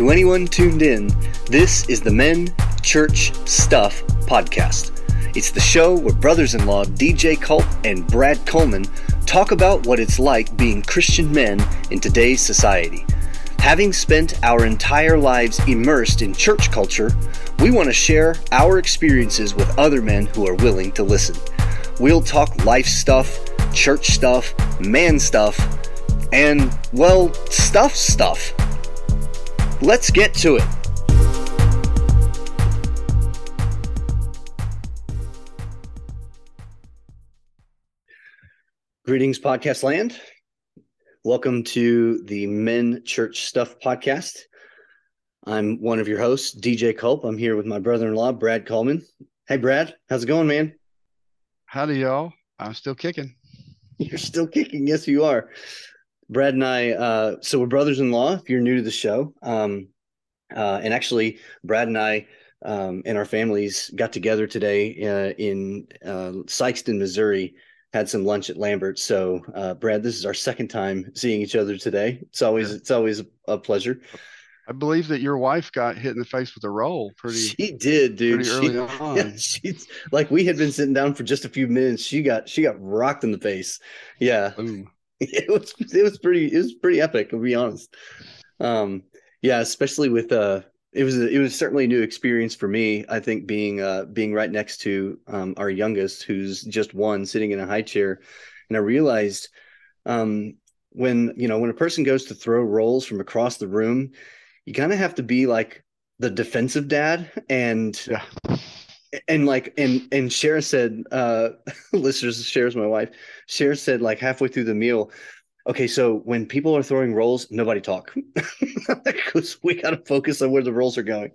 To anyone tuned in, this is the Men, Church, Stuff podcast. It's the show where brothers in law DJ Culp and Brad Coleman talk about what it's like being Christian men in today's society. Having spent our entire lives immersed in church culture, we want to share our experiences with other men who are willing to listen. We'll talk life stuff, church stuff, man stuff, and, well, stuff stuff. Let's get to it. Greetings, podcast land. Welcome to the Men Church Stuff podcast. I'm one of your hosts, DJ Culp. I'm here with my brother in law, Brad Coleman. Hey, Brad, how's it going, man? Howdy, y'all. I'm still kicking. You're still kicking. Yes, you are. Brad and I, uh, so we're brothers in law. If you're new to the show, um, uh, and actually, Brad and I um, and our families got together today uh, in uh, Sikeston, Missouri. Had some lunch at Lambert. So, uh, Brad, this is our second time seeing each other today. It's always it's always a pleasure. I believe that your wife got hit in the face with a roll pretty. She did, dude. Pretty early she, on. Yeah, she's like we had been sitting down for just a few minutes. She got she got rocked in the face. Yeah, Boom. it was it was pretty it was pretty epic to be honest. Um yeah especially with uh it was it was certainly a new experience for me i think being uh being right next to um our youngest who's just one sitting in a high chair. And i realized um when you know when a person goes to throw rolls from across the room you kind of have to be like the defensive dad. And Yeah. And like and and Cher said uh listeners Cher's my wife. Cher said like halfway through the meal okay so when people are throwing rolls nobody talk. Because we got to focus on where the rolls are going.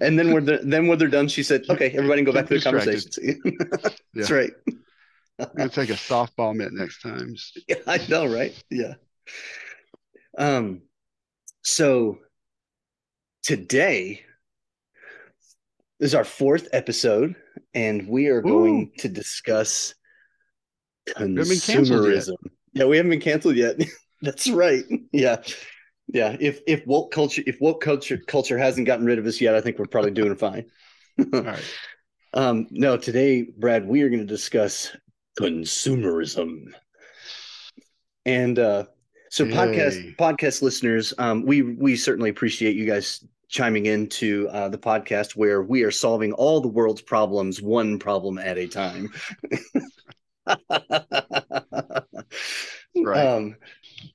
And then when they're, then when they're done she said okay everybody go back to the conversation. That's Yeah. right. I'm gonna take a softball mitt next time. Yeah I know right? Yeah. Um so today is our fourth episode and we are going to discuss haven't been canceled yet. consumerism. Yeah we haven't been canceled yet. That's right. Yeah. Yeah if if woke culture if woke culture culture hasn't gotten rid of us yet i think we're probably doing fine. All right. um no today brad we are going to discuss consumerism. And uh so podcast Yay. podcast listeners um we we certainly appreciate you guys chiming into uh, the podcast where we are solving all the world's problems one problem at a time Right. um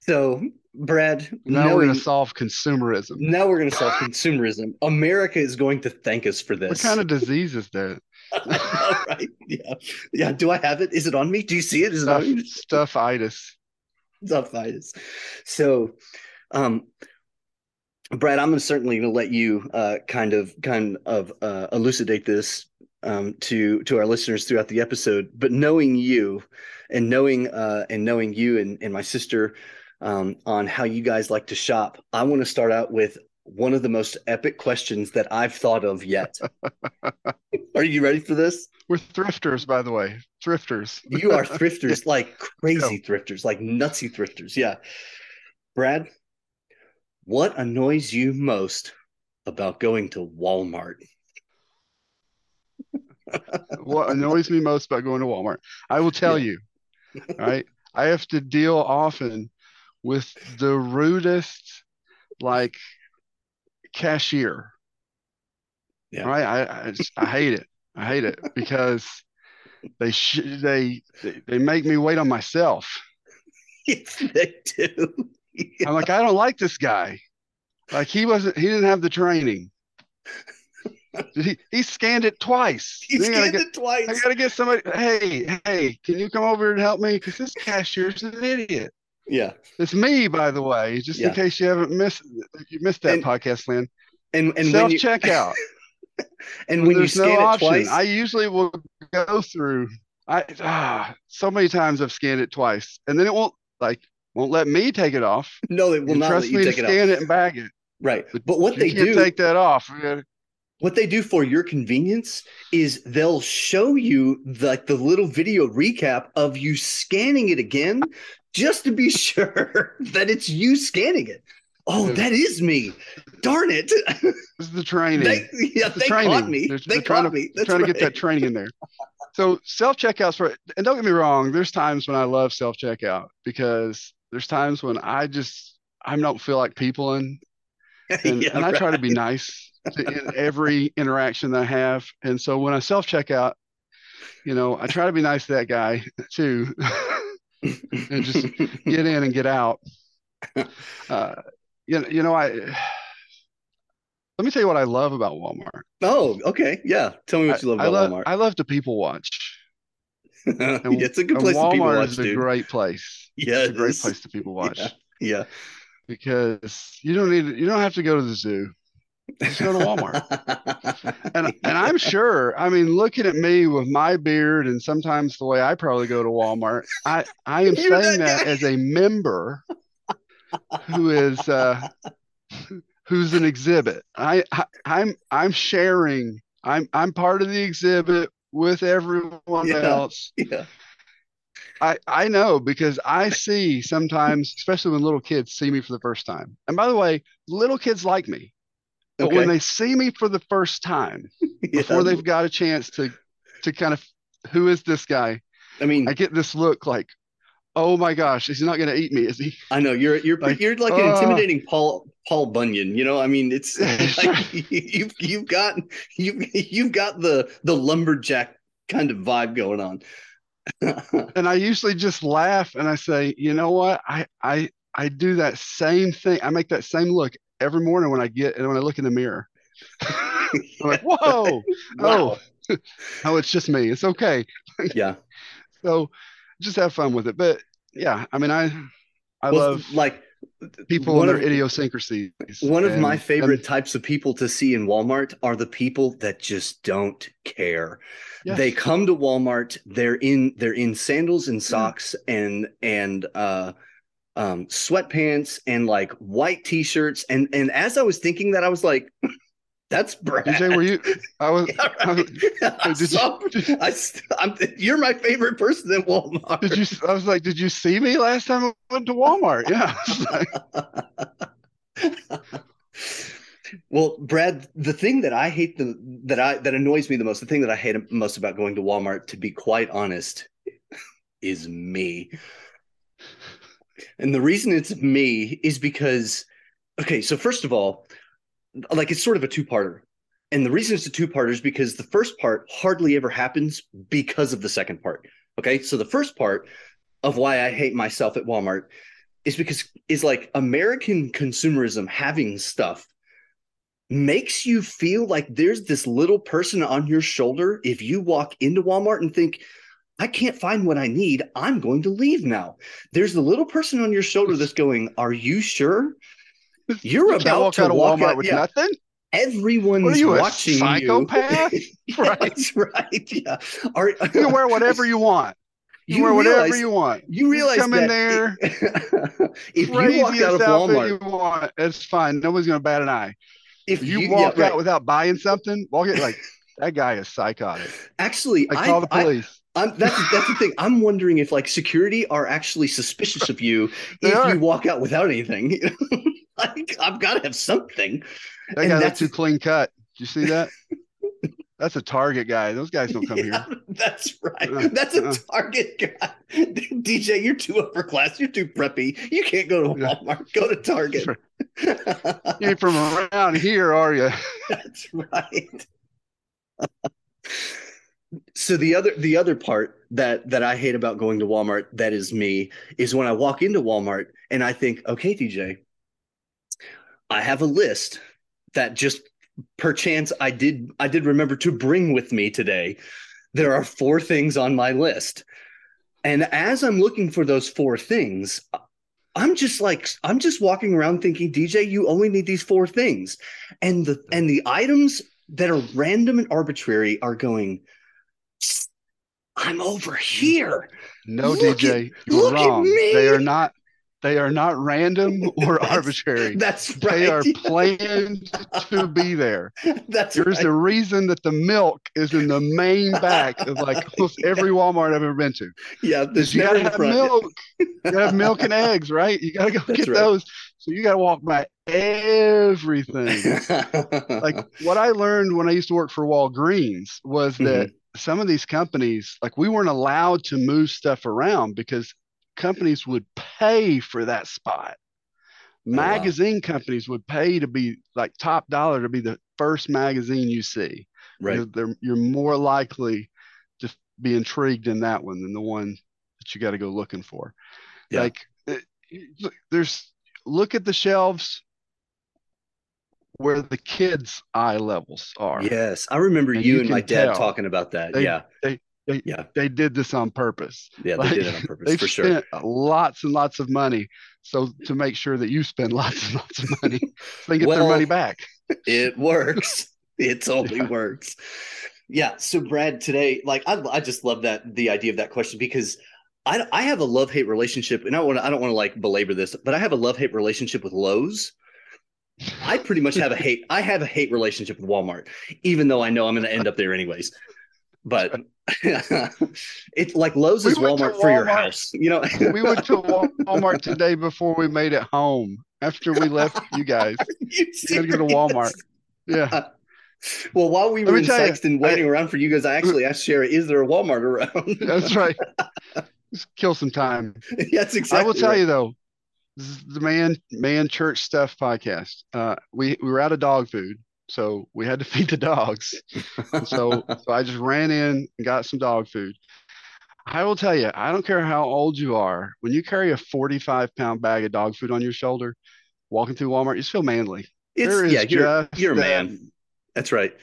so brad Now we're gonna solve consumerism. now we're going to solve consumerism america is going to thank us for this What kind of disease is that? Right. Yeah. Yeah. Do I have it? Is it on me? Do you see it? Is it Stuff, on me? stuffitis. Stuffitis. So, um, Brad, I'm certainly going to let you uh, kind of kind of uh, elucidate this um, to to our listeners throughout the episode. But knowing you, and knowing uh, and knowing you and, and my sister um, on how you guys like to shop, I want to start out with one of the most epic questions that I've thought of yet. Are you ready for this? We're thrifters, by the way. Thrifters. You are thrifters, like crazy thrifters, like nutsy thrifters. Yeah. Brad, what annoys you most about going to Walmart? what annoys me most about going to Walmart. I will tell you, right? I have to deal often with the rudest, like cashier. Yeah. Right? I I, just, I hate it. I hate it because they sh they, they make me wait on myself. Yes, they do. I'm like, I don't like this guy. Like he wasn't. He didn't have the training. He he scanned it twice. He Then scanned get- it twice. I gotta get somebody. Hey, hey, can you come over and help me? Because this cashier's an idiot. Yeah. It's me, by the way, just Yeah. in case you haven't missed you missed that And- podcast, Lynn. And and self checkout. and when you there's scan no it option. twice, I usually will go through. I ah, so many times I've scanned it twice, and then it won't like won't let me take it off. no, they will not trust let you me to it scan off. it and bag it. Right. But what You they can't do, take that off. What they do for your convenience is they'll show you like the little video recap of you scanning it again just to be sure that it's you scanning it Oh, that is me. Darn it. This is the training. they, yeah, the they training. caught me. They're- they they're trying caught to- me. They're That's trying to get that training in there. So self checkouts for and don't get me wrong, there's times when I love self checkout because there's times when I just I don't feel like peopling and, Yeah, and I try to be nice to, in every interaction that I have. And so when I self check out, you know, I try to be nice to that guy too, and just get in and get out. Uh, you know, you know, I let me tell you what I love about Walmart. oh, okay. Yeah. Tell me what you love I, about love Walmart. I love to people watch. it's a good And place to people Walmart watch, is a great place. yeah, It's a great is. place to people watch Yeah. Yeah. because you don't need you don't have to go to the zoo. Just go to Walmart. And and I'm sure, I mean, looking at me with my beard and sometimes the way I probably go to Walmart, I I am You're saying that that as a member who is uh who's an exhibit. I, I I'm I'm sharing. I'm I'm part of the exhibit with everyone Yeah. else. yeah. I I know because I see sometimes, especially when little kids see me for the first time. And by the way, little kids like me. But when they see me for the first time, Yeah. before they've got a chance to to kind of who is this guy? I mean, I get this look like, oh my gosh, he's not going to eat me, is he? I know you're you're Like, you're like an uh, intimidating Paul Paul Bunyan. You know, I mean, it's like you've you've got you you've got the the lumberjack kind of vibe going on. And I usually just laugh and I say, you know what? I I I do that same thing. I make that same look every morning when I get and when I look in the mirror. I'm like, whoa, wow. oh, oh, it's just me. It's okay. Yeah. So just have fun with it. But yeah, I mean, I I Well, love like people and their of- idiosyncrasies. One of and- my and favorite types of people to see in Walmart are the people that just don't care. yes, They come to Walmart, they're in they're in sandals Mm. and socks and and uh um sweatpants and like white t-shirts and and as I was thinking that I was like that's Brad. DJ, were you? I was. Yeah, right. I did you- saw- did- I, am you're my favorite person in Walmart. Did you? I was like, did you see me last time I went to Walmart? Yeah. well, Brad, the thing that I hate the that I that annoys me the most, the thing that I hate most about going to Walmart, to be quite honest, is me. And the reason it's me is because okay, so first of all, like it's sort of a two-parter. And the reason it's a two-parter is because the first part hardly ever happens because of the second part. Okay? So the first part of why I hate myself at Walmart is because is like American consumerism having stuff makes you feel like there's this little person on your shoulder if you walk into Walmart and think I can't find what I need, I'm going to leave now. There's the little person on your shoulder that's going, "Are you sure?" You're You about walk to out of walk Walmart out- with yeah. nothing. Everyone's you, watching psychopath? you. Yeah, Right. That's right. Yeah. Are, You can wear whatever you want. You, You wear whatever you want. you realize come in there, if you walk out of Walmart, you want. It's fine. Nobody's gonna bat an eye. if you, yeah, walk right. out without buying something, walk it like that guy is psychotic. actually, I call the police. I'm, that's that's the thing. I'm wondering if like security are actually suspicious of you if are. you walk out without anything. Like I've got to have something. that and guy that's- too clean cut. Did you see that? That's a Target guy. Those guys don't come Yeah, here. that's right. Uh, That's a uh. Target guy. DJ, you're too upper class. You're too preppy. You can't go to. Walmart. Go to Target. You ain't from around here, are you? That's right. so the other the other part that that I hate about going to Walmart that is me is when I walk into Walmart and I think, okay, DJ, I have a list that just perchance I did I did remember to bring with me today. There are four things on my list. And as I'm looking for those four things, I'm just like I'm just walking around thinking, DJ, you only need these four things. And the and the items that are random and arbitrary are going, I'm over mm. here. No, Look DJ, at- you're wrong. They are not. They are not random or That's- arbitrary. That's right. They are planned to be there. That's There's right. a reason that the milk is in the main back of like almost every Walmart I've ever been to. yeah, there's you gotta the have front. milk. You gotta have milk and eggs, right? You gotta go That's get right. those. So you gotta walk by everything. like what I learned when I used to work for Walgreens was that Mm-hmm. some of these companies, like we weren't allowed to move stuff around because companies would pay for that spot. Oh, wow. Magazine companies would pay to be like top dollar to be the first magazine you see. right. You're, they're- you're more likely to be intrigued in that one than the one that you got to go looking for. Yeah. Like, there's look at the shelves where the kids' eye levels are. Yes, I remember And you you and my dad tell. talking about that. They- yeah, They did this on purpose. yeah, they did it on purpose They've for sure. spent lots and lots of money, so to make sure that you spend lots and lots of money, so they get Well, their money back. It works. It totally Yeah. works. Yeah. So Brad, today, like I, I just love that the idea of that question because I, I have a love hate relationship, and I want I don't want to like belabor this, but I have a love hate relationship with Lowe's. I pretty much have a hate. I have a hate relationship with Walmart, even though I know I'm going to end up there anyways. But it's like Lowe's We is to Walmart for your house. You know, we went to Walmart today before we made it home. After we left you guys, You to go to Walmart. Yeah, Well, while we Let were in tell you, Sexton waiting around for you guys, I actually asked Sherry, "Is there a Walmart around?" that's right. Just kill some time. That's exactly. I will tell right. you though, this is the man man church stuff podcast. Uh, we we were out of dog food, so we had to feed the dogs. So so I just ran in and got some dog food. I will tell you, I don't care how old you are, when you carry a 45 pound bag of dog food on your shoulder, walking through Walmart, you just feel manly. It's yeah, you're you're a man. That's right.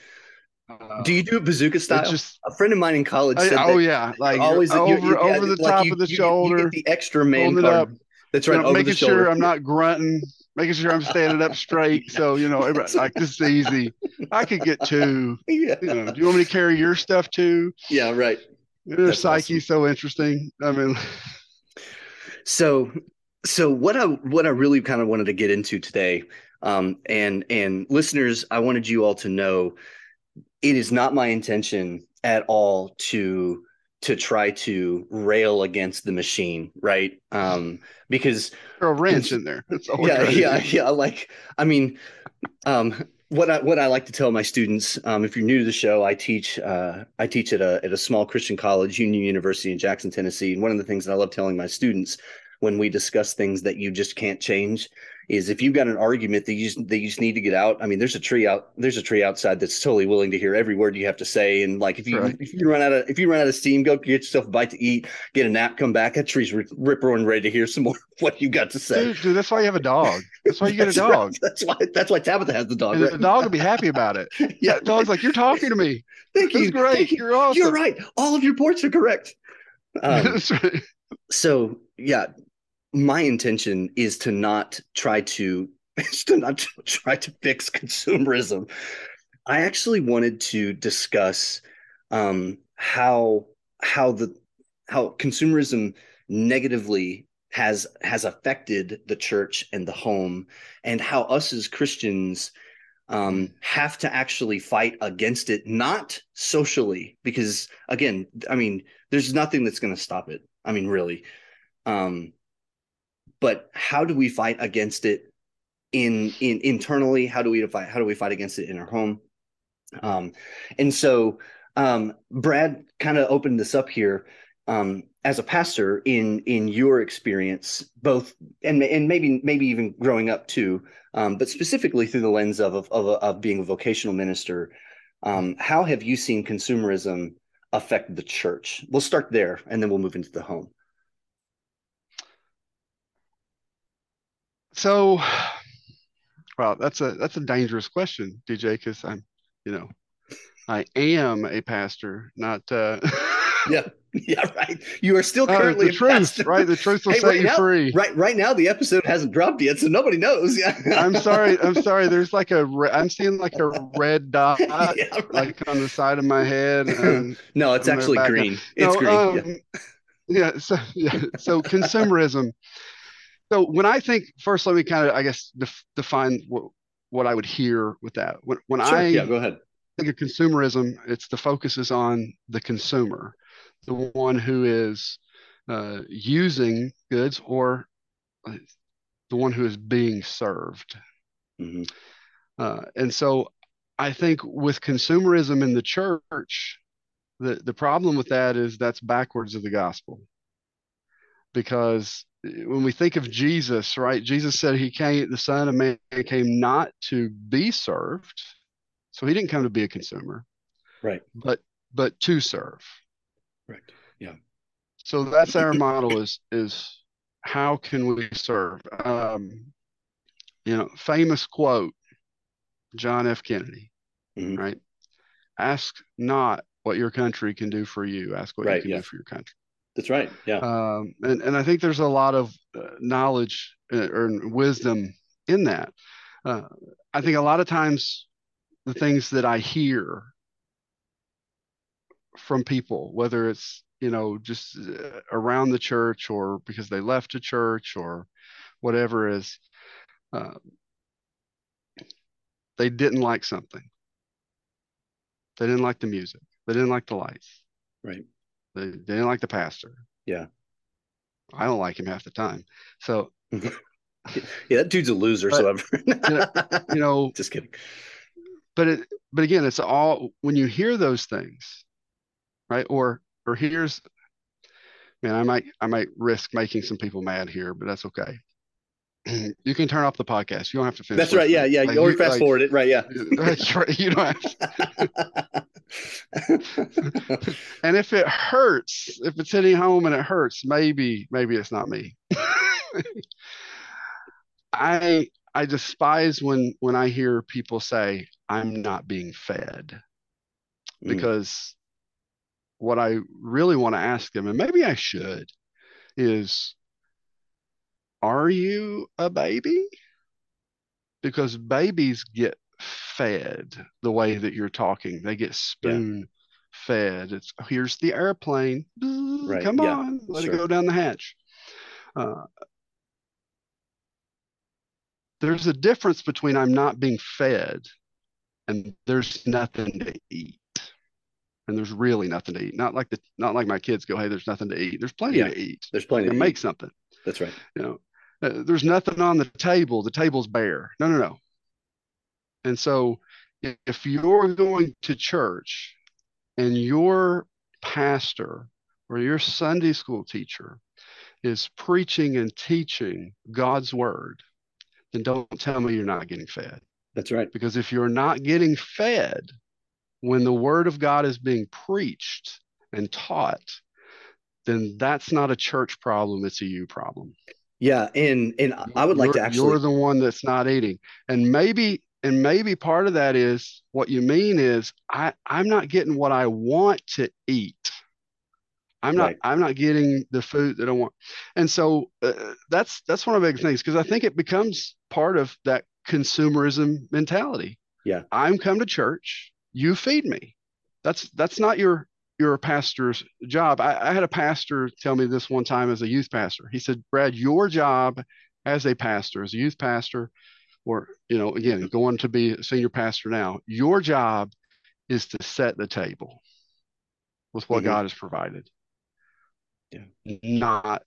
uh, Do you do it bazooka style? just a friend of mine in college I- said oh that yeah, like always over you- you- yeah, over the like top you- of the you you shoulder, get the extra man card. up, That's you right, know, making the shoulder. sure I'm not grunting, making sure I'm standing up straight. So you know, like this is easy. I could get two. yeah, You know, do you want me to carry your stuff too? yeah, right. Their psyche's so interesting. I mean, So, so what I what I really kind of wanted to get into today, um, and and listeners, I wanted you all to know, it is not my intention at all to to try to rail against the machine, right? Um, because throw a wrench in there. That's yeah, yeah, yeah. Like, I mean, um, what I what I like to tell my students, um, if you're new to the show, I teach uh, I teach at a at a small Christian college, Union University in Jackson, Tennessee. And one of the things that I love telling my students when we discuss things that you just can't change is if you've got an argument that you just, that you just need to get out. I mean, there's a tree out there's a tree outside that's totally willing to hear every word you have to say. And like if you Right. if you run out of if you run out of steam, go get yourself a bite to eat, get a nap, come back. That tree's rip, roaring ready to hear some more what you got to say. Dude, dude, that's why you have a dog. That's why you get a That's right. dog. That's why that's why Tabitha has the dog. Right? the dog will be happy about it. yeah, dog's like, You're talking to me. thank you. great. Thank you. You're awesome. You're right. All of your points are correct. Um, That's right. so yeah, my intention is to not try to to not try to fix consumerism. I actually wanted to discuss um, how how the how consumerism negatively has has affected the church and the home, and how us as Christians um, have to actually fight against it, not socially, because again, I mean, there's nothing that's going to stop it. I mean, really. Um, but how do we fight against it in in internally? How do we fight? How do we fight against it in our home? Um, and so, um, Brad kind of opened this up here. Um, as a pastor, in in your experience, both and and maybe maybe even growing up too, um, but specifically through the lens of of of, of being a vocational minister, um, how have you seen consumerism affect the church? We'll start there, and then we'll move into the home. So, well, that's a that's a dangerous question, DJ, because I'm, you know, I am a pastor, not uh Yeah, yeah, right. You are still uh, currently the a truth, pastor. right? The truth will Hey, set right you now- free. Right, right now the episode hasn't dropped yet, so nobody knows. Yeah, I'm sorry. I'm sorry. There's like a re- I'm seeing like a red dot yeah, right. like on the side of my head. And, no, it's actually back up. green. It's no, green. um, yeah. So yeah. So consumerism. So when I think first, let me kind of, I guess, def, define what what I would hear with that. When when Sure. I Yeah, go ahead. think of consumerism, it's the focus is on the consumer, the one who is uh, using goods or uh, the one who is being served. hmm Uh, and so I think with consumerism in the church, the, the problem with that is that's backwards of the gospel. Because when we think of Jesus, right, Jesus said he came, the Son of Man came not to be served. So he didn't come to be a consumer, Right. but but to serve. Right. Yeah. So that's our model is is how can we serve? Um, you know, famous quote, John F. Kennedy, Mhm. right? Ask not what your country can do for you. Ask what Right, you can yeah. do for your country. That's right. Yeah. Um, and and I think there's a lot of uh, knowledge uh, or wisdom in that. Uh, I think a lot of times the things that I hear from people, whether it's you know just uh, around the church or because they left a church or whatever, is uh, they didn't like something. They didn't like the music. They didn't like the lights. Right. They, they didn't like the pastor. Yeah. I don't like him half the time. So Yeah, that dude's a loser. But, so I'm you know, just kidding. but it but again it's all when you hear those things right or or here's man i might i might risk making some people mad here but that's okay you can turn off the podcast you don't have to finish That's right. Yeah, yeah. Like, or you- fast like, forward it. Right. Yeah. that's right you don't have and if it hurts if it's hitting home and it hurts maybe maybe it's not me i i despise when when i hear people say i'm not being fed Mm. because what I really want to ask them, and maybe I should, is are you a baby? Because babies get fed the way that you're talking. They get spoon fed. It's here's the airplane. Right, Come yeah, on, let sure. it go down the hatch. Uh, there's a difference between I'm not being fed and there's nothing to eat. And there's really nothing to eat. Not like the not like my kids go, hey, there's nothing to eat. There's plenty Yeah. to eat. There's plenty to make eat. something. That's right. You know, Uh, there's nothing on the table. The table's bare. No, no, no. And so if- if you're going to church and your pastor or your Sunday school teacher is preaching and teaching God's word, then don't tell me you're not getting fed. That's right. Because if you're not getting fed when the word of God is being preached and taught, then that's not a church problem, it's a you problem. Yeah, and and I would like You're- to actually. You're the one that's not eating. And maybe and maybe part of that is what you mean is I I'm not getting what I want to eat. I'm not Right. I'm not getting the food that I want. And so uh, that's that's one of the big things because I think it becomes part of that consumerism mentality. Yeah. I'm come to church, you feed me. That's that's not your your pastor's job. I, I had a pastor tell me this one time as a youth pastor. He said, Brad, your job as a pastor, as a youth pastor, or you know, again, going to be a senior pastor now, your job is to set the table with what Mhm. God has provided. Yeah. Not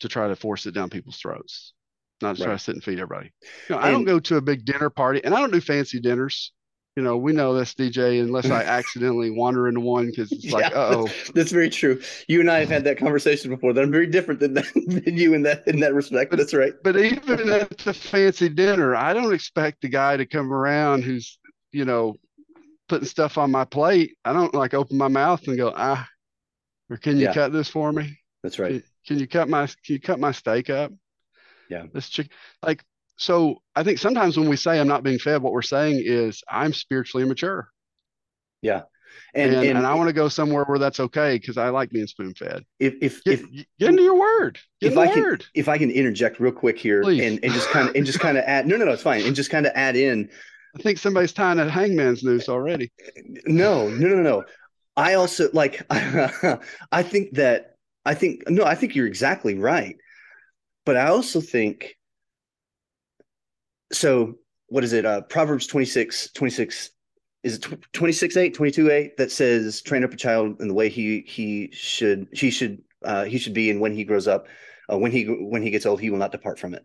to try to force it down people's throats. Not to try Right. to sit and feed everybody. You know, I don't go to a big dinner party and I don't do fancy dinners. You know, we know this DJ unless I accidentally wander into one because it's like, Yeah, uh oh. that's, that's very true. You and I have had that conversation before. That I'm very different than that, than you in that in that respect. But, that's right. But even at the fancy dinner, I don't expect the guy to come around who's, you know, putting stuff on my plate. I don't like open my mouth and go, ah, or can you Yeah. cut this for me? That's right. Can you cut my can you cut my steak up? Yeah. This chick like so I think sometimes when we say I'm not being fed, what we're saying is I'm spiritually immature. Yeah. And And and, and, I want to go somewhere where that's okay because I like being spoon fed. if if Get, if get into your word. Get if I can- word. if I can interject real quick here Please. and and just kind of and just kind of add no no no it's fine and just kind of add in I think somebody's tying a hangman's noose already. No, no, no, no. I also like I think that I think no, I think you're exactly right. but I also think so what is it? Uh Proverbs 26, 26 is it 26 8 22 8 that says train up a child in the way he he should he should uh he should be and when he grows up uh, when he when he gets old he will not depart from it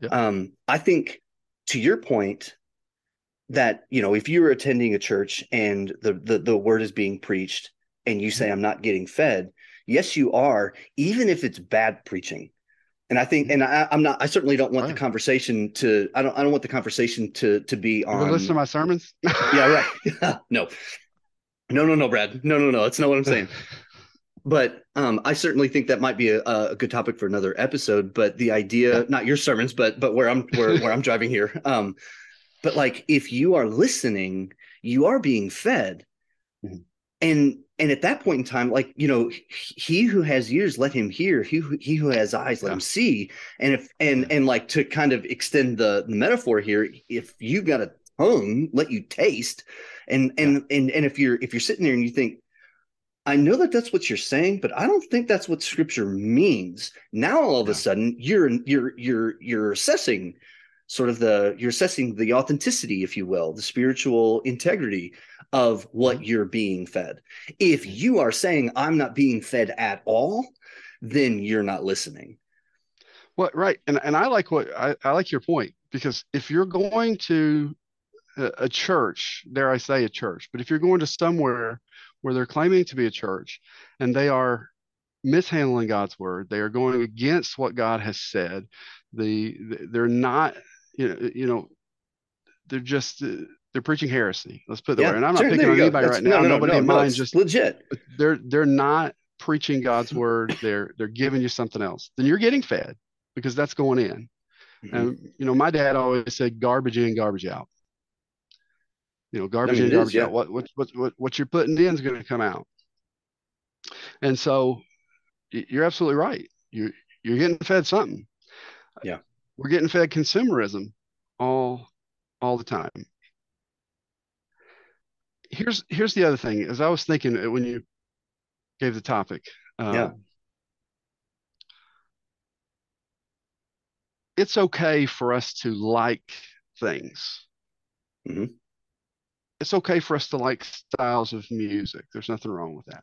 yeah. um i think to your point that you know if you're attending a church and the, the the word is being preached and you say mm-hmm. i'm not getting fed yes you are even if it's bad preaching and i think and I, am not i certainly don't want right. the conversation to i don't i don't want the conversation to to be on listen to my sermons yeah right no no no no brad no no no that's not what i'm saying but um, I certainly think that might be a, a, good topic for another episode. But the idea, not your sermons, but but where I'm where, where I'm driving here, um, but like if you are listening you are being fed mm-hmm. And and at that point in time like you know he who has ears let him hear he who, he who has eyes let yeah. him see and if and and like to kind of extend the, the metaphor here if you've got a tongue let you taste and and yeah. and and if you're if you're sitting there and you think I know that that's what you're saying, but I don't think that's what scripture means. Now all of a sudden you're you're you're you're assessing sort of the you're assessing the authenticity if you will the spiritual integrity of what mm-hmm. you're being fed if you are saying i'm not being fed at all then you're not listening well right and, and i like what I, I like your point because if you're going to a, a church dare i say a church but if you're going to somewhere where they're claiming to be a church and they are mishandling God's word. They are going against what God has said. The they're not you know, you know, they're just uh, they're preaching heresy. Let's put it yeah, way. And I'm not sure, picking on anybody right now. No, no, Nobody no, in mind. Just legit. They're they're not preaching God's word. They're they're giving you something else. Then you're getting fed because that's going in. Mm-hmm. And you know, my dad always said garbage in, garbage out. You know, garbage in, garbage is, yeah. out. What, what what what what you're putting in is going to come out. And so, you're absolutely right. You you're getting fed something. Yeah we're getting fed consumerism all all the time. Here's here's the other thing as i was thinking uh, when you gave the topic um, yeah. it's okay for us to like things. Mm-hmm. it's okay for us to like styles of music. There's nothing wrong with that.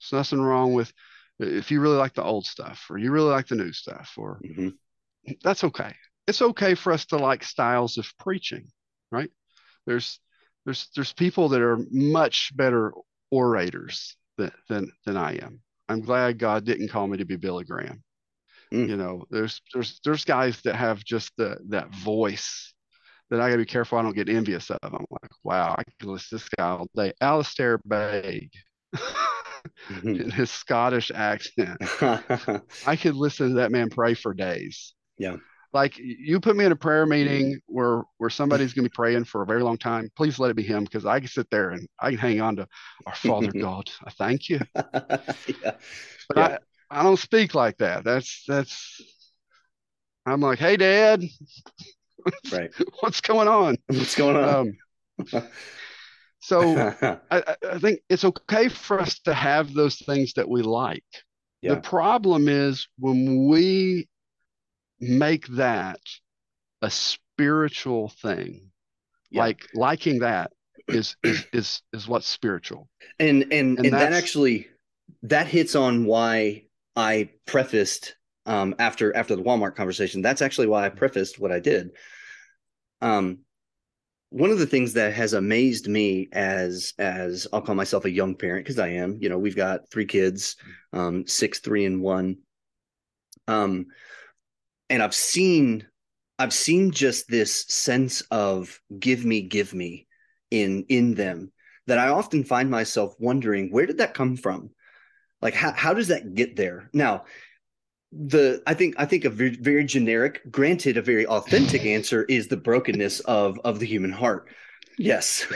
There's nothing wrong with if you really like the old stuff or you really like the new stuff or mm-hmm that's okay. It's okay for us to like styles of preaching, right? There's there's there's people that are much better orators than than, than I am. I'm glad God didn't call me to be Billy Graham. Mm. You know, there's there's there's guys that have just the that voice that I gotta be careful I don't get envious of. I'm like, wow, I could listen to this guy all day. Alistair Begg. mm-hmm. in his Scottish accent. I could listen to that man pray for days. Yeah. Like you put me in a prayer meeting where where somebody's going to be praying for a very long time. Please let it be him because I can sit there and I can hang on to our Father God. I thank you. yeah. But yeah. I I don't speak like that. That's that's. I'm like, hey, Dad. Right. What's going on? What's going on? Um, so I, I, think it's okay for us to have those things that we like. Yeah. The problem is when we make that a spiritual thing. Yeah. Like liking that is is is is what's spiritual. And and and, and that actually that hits on why I prefaced um after after the Walmart conversation. That's actually why I prefaced what I did. Um one of the things that has amazed me as as I'll call myself a young parent because I am, you know, we've got three kids, um, six, three, and one. Um, and I've seen I've seen just this sense of give me, give me in in them that I often find myself wondering where did that come from? Like how how does that get there? Now, the I think I think a very, very generic, granted a very authentic answer is the brokenness of of the human heart. Yes.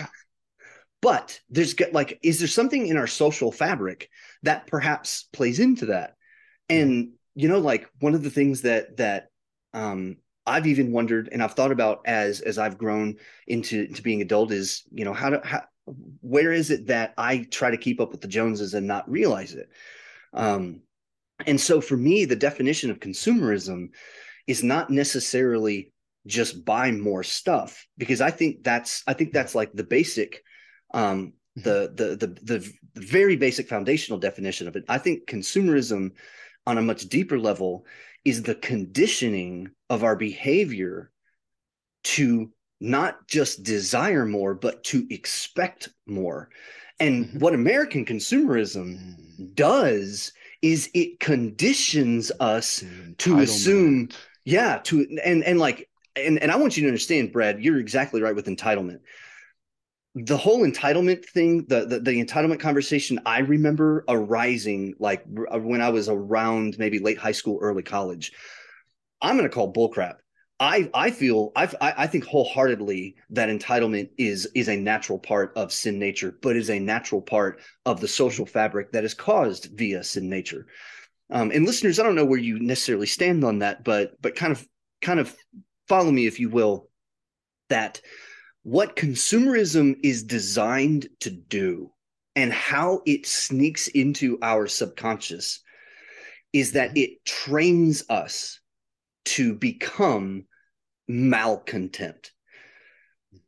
But there's like is there something in our social fabric that perhaps plays into that? And you know like one of the things that that um I've even wondered and I've thought about as as I've grown into to being adult is you know how to how where is it that I try to keep up with the Joneses and not realize it um And so for me, the definition of consumerism is not necessarily just buy more stuff because I think that's I think that's like the basic um the the the the, the very basic foundational definition of it. I think consumerism on a much deeper level is the conditioning of our behavior to not just desire more, but to expect more. And mm-hmm. what American consumerism mm-hmm. does is it conditions us to assume, yeah, to and and like and and I want you to understand, Brad, you're exactly right with entitlement. The whole entitlement thing, the, the the entitlement conversation, I remember arising like when I was around maybe late high school, early college. I'm going to call bullcrap I I feel I I think wholeheartedly that entitlement is is a natural part of sin nature, but is a natural part of the social fabric that is caused via sin nature. Um, and listeners, I don't know where you necessarily stand on that, but but kind of kind of follow me if you will. That what consumerism is designed to do and how it sneaks into our subconscious is that it trains us to become malcontent.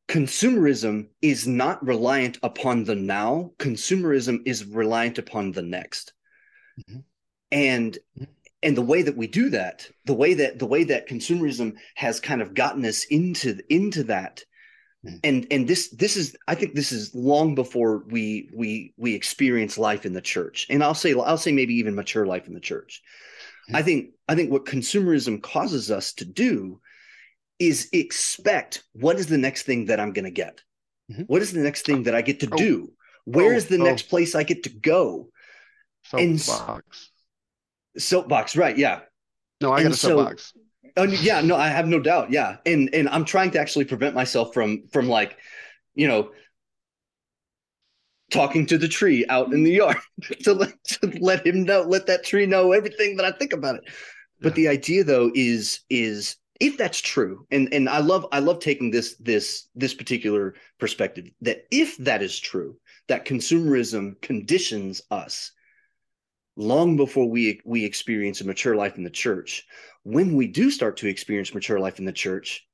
Consumerism is not reliant upon the now, consumerism is reliant upon the next. Mm-hmm. And mm-hmm. and the way that we do that, the way that the way that consumerism has kind of gotten us into into that mm-hmm. And and this this is i think this is long before we we we experience life in the church and i'll say i'll say maybe even mature life in the church i think i think what consumerism causes us to do is expect what is the next thing that I'm going to get? Mm-hmm. What is the next thing that I get to oh. do? Where oh, is the oh. next place I get to go? Soapbox. And, soapbox, right? Yeah. No, I and got a soapbox. So, Oh, yeah, no, I have no doubt. Yeah, and and I'm trying to actually prevent myself from from like, you know, talking to the tree out in the yard to let to let him know, let that tree know everything that I think about it. But yeah. the idea though is is if that's true and and i love i love taking this this this particular perspective that if that is true that consumerism conditions us long before we we experience a mature life in the church when we do start to experience mature life in the church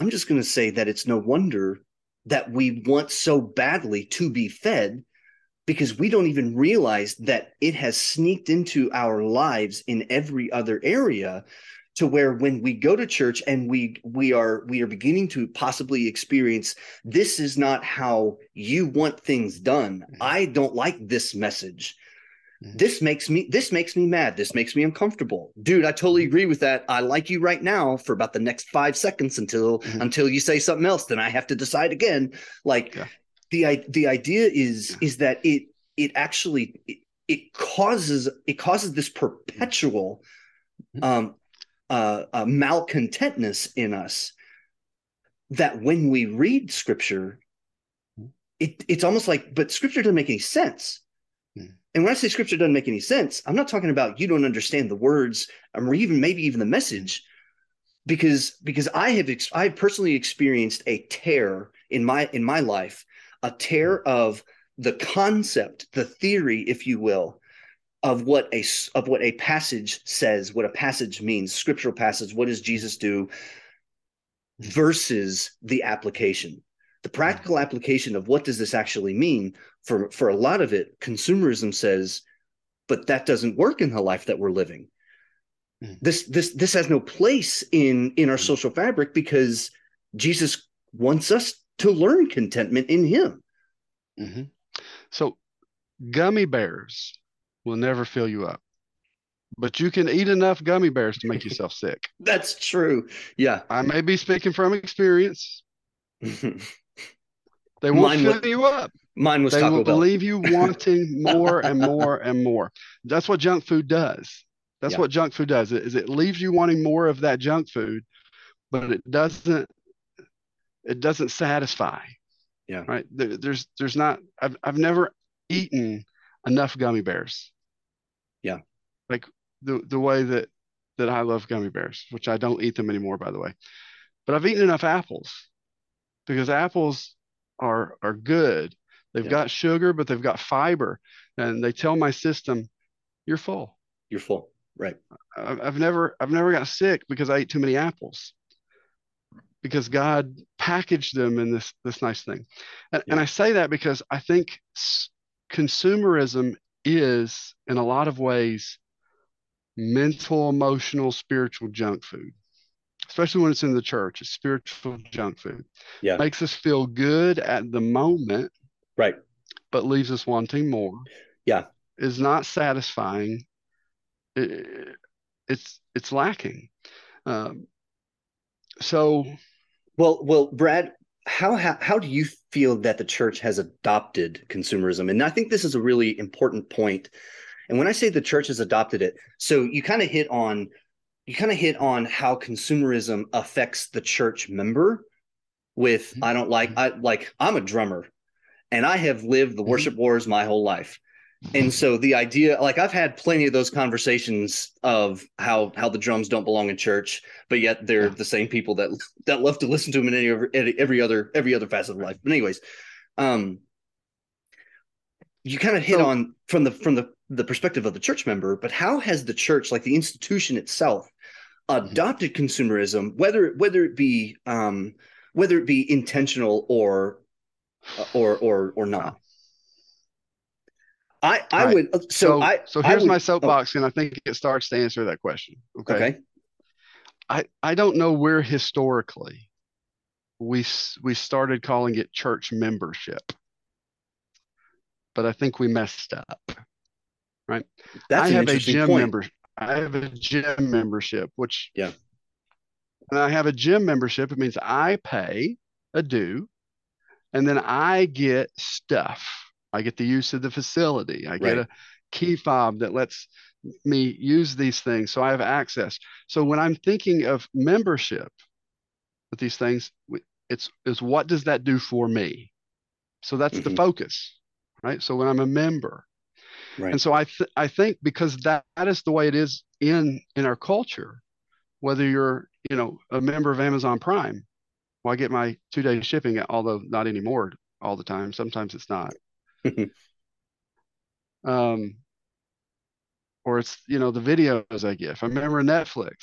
i'm just going to say that it's no wonder that we want so badly to be fed because we don't even realize that it has sneaked into our lives in every other area to where when we go to church and we we are we are beginning to possibly experience this is not how you want things done mm-hmm. i don't like this message. This makes me this makes me mad this makes me uncomfortable dude i totally mm-hmm. agree with that i like you right now for about the next five seconds until mm-hmm. until you say something else then i have to decide again like yeah. the the idea is is that it it actually it, it causes it causes this perpetual mm-hmm. um uh, a malcontentness in us that when we read scripture, it, it's almost like, but scripture doesn't make any sense. And when I say scripture doesn't make any sense, I'm not talking about you don't understand the words um, or even maybe even the message, because because I have I have personally experienced a tear in my in my life, a tear of the concept, the theory, if you will, of what a of what a passage says, what a passage means, scriptural passage. What does Jesus do? Versus the application, the practical application of what does this actually mean? For for a lot of it, consumerism says, but that doesn't work in the life that we're living. Mm. This this this has no place in in our mm. social fabric because Jesus wants us to learn contentment in Him. Mm-hmm. So, gummy bears will never fill you up. But you can eat enough gummy bears to make yourself sick. That's true. Yeah. I may be speaking from experience. they won't mine fill was, you up. Mine was they Taco will Bell. leave you wanting more and more and more. That's what junk food does. That's yeah. what junk food does. Is it leaves you wanting more of that junk food, but it doesn't it doesn't satisfy. Yeah. Right. There, there's there's not I've I've never eaten enough gummy bears. Yeah. Like the the way that that I love gummy bears, which I don't eat them anymore, by the way. But I've eaten enough apples because apples are are good. They've yeah. got sugar, but they've got fiber, and they tell my system, "You're full. You're full. Right. I've never I've never got sick because I ate too many apples. Because God packaged them in this this nice thing. And, yeah. and I say that because I think consumerism is in a lot of ways mental, emotional, spiritual junk food. Especially when it's in the church, it's spiritual junk food. Yeah. Makes us feel good at the moment. Right. But leaves us wanting more. Yeah. Is not satisfying. It, it's it's lacking. Um, so well well Brad, how, how how do you feel that the church has adopted consumerism? And I think this is a really important point. And when I say the church has adopted it, so you kind of hit on you kind of hit on how consumerism affects the church member with mm-hmm. I don't like I like I'm a drummer and I have lived the mm-hmm. worship wars my whole life. And so the idea like I've had plenty of those conversations of how how the drums don't belong in church, but yet they're the same people that that love to listen to them in any every other every other facet of life. But anyways, um you kind of hit so, on from the from the the perspective of the church member, but how has the church, like the institution itself, mm-hmm. adopted consumerism, whether whether it be um, whether it be intentional or Uh, or or or not? I I right. would uh, so, so, I so here's would, my soapbox, oh. and I think it starts to answer that question. Okay. Okay. I I don't know where historically we we started calling it church membership, but I think we messed up right? That's I have a gym point. member. I have a gym membership, which yeah, and I have a gym membership. It means I pay a due, and then I get stuff. I get the use of the facility. I right. get a key fob that lets me use these things, so I have access. So when I'm thinking of membership with these things, it's is what does that do for me? So that's mm-hmm. the focus, right? So when I'm a member, Right. And so I th- I think because that, that is the way it is in in our culture, whether you're you know a member of Amazon Prime, well I get my two day shipping, although not anymore all the time. Sometimes it's not. um, or it's you know the videos I get. If I'm a member of Netflix,